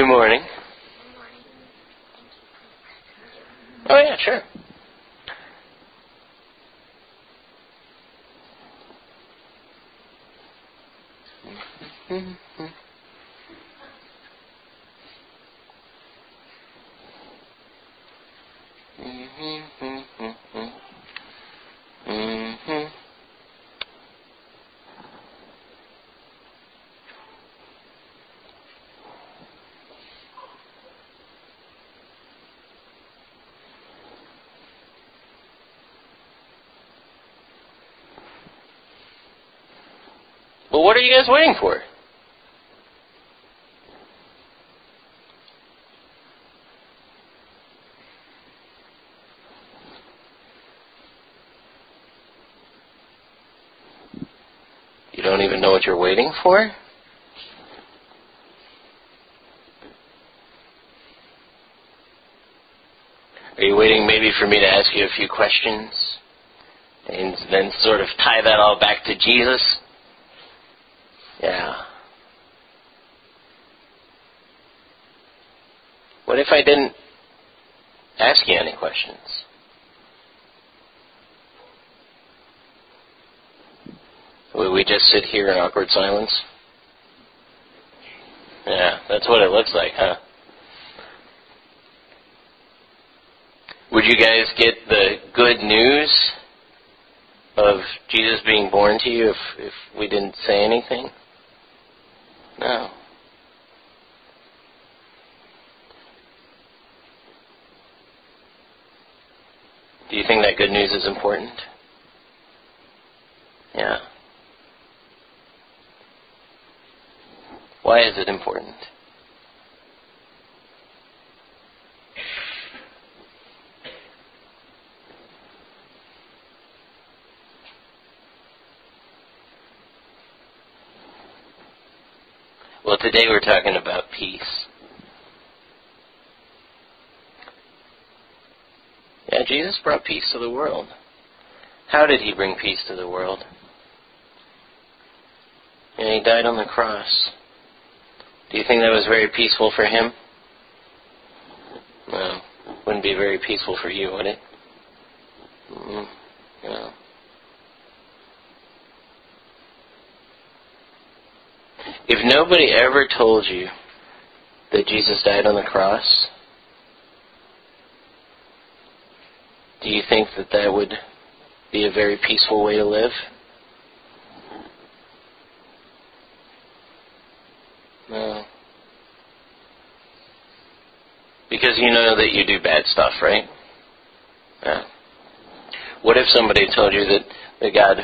Good morning. Oh yeah, sure. Mm-hmm. Well, what are you guys waiting for? You don't even know what you're waiting for? Are you waiting maybe for me to ask you a few questions and then sort of tie that all back to Jesus? Yeah. What if I didn't ask you any questions? Would we just sit here in awkward silence? Yeah, that's what it looks like, huh? Would you guys get the good news of Jesus being born to you if, if we didn't say anything? No. Do you think that good news is important? Yeah. Why is it important? Well, today we're talking about peace. Yeah, Jesus brought peace to the world. How did he bring peace to the world? And he died on the cross. Do you think that was very peaceful for him? No. Wouldn't be very peaceful for you, would it? Mm, no. If nobody ever told you that Jesus died on the cross, do you think that that would be a very peaceful way to live? No. Because you know that you do bad stuff, right? Yeah. What if somebody told you that, that God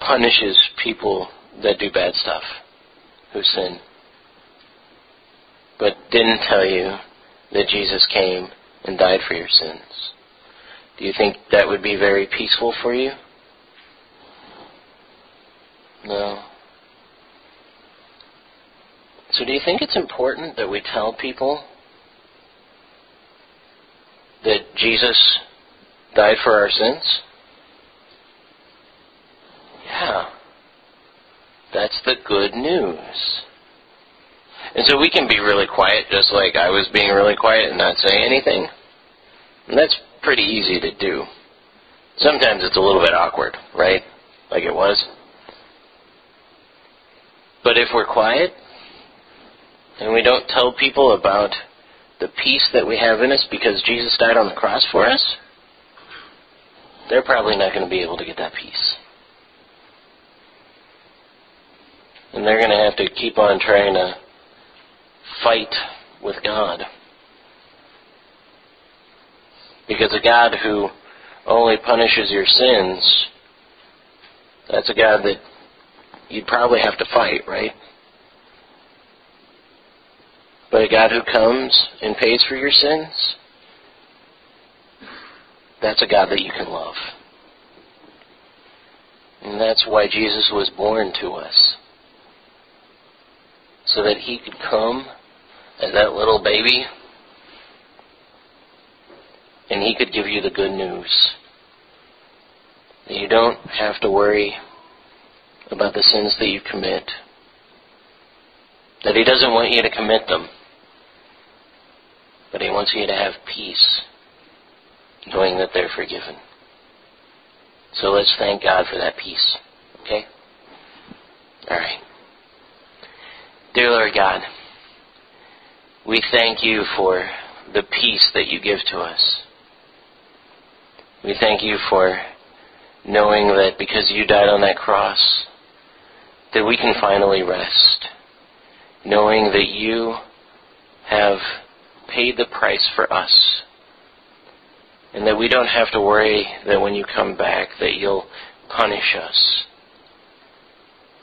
punishes people that do bad stuff, who sinned, but didn't tell you that Jesus came and died for your sins? Do you think that would be very peaceful for you? No. So do you think it's important that we tell people that Jesus died for our sins? Yeah. That's the good news. And so we can be really quiet, just like I was being really quiet and not say anything. And that's pretty easy to do. Sometimes it's a little bit awkward, right? Like it was. But if we're quiet and we don't tell people about the peace that we have in us because Jesus died on the cross for us, they're probably not going to be able to get that peace. And they're going to have to keep on trying to fight with God. Because a God who only punishes your sins, that's a God that you'd probably have to fight, right? But a God who comes and pays for your sins, that's a God that you can love. And that's why Jesus was born to us. So that he could come as that little baby and he could give you the good news. You don't have to worry about the sins that you commit. That he doesn't want you to commit them. but He wants you to have peace, knowing that they're forgiven. So let's thank God for that peace. Okay? All right. Dear Lord God, we thank you for the peace that you give to us. We thank you for knowing that because you died on that cross, that we can finally rest, knowing that you have paid the price for us, and that we don't have to worry that when you come back that you'll punish us,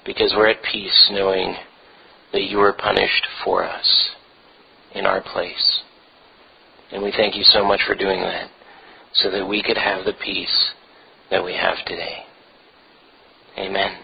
because we're at peace knowing that you were punished for us in our place. And we thank you so much for doing that so that we could have the peace that we have today. Amen.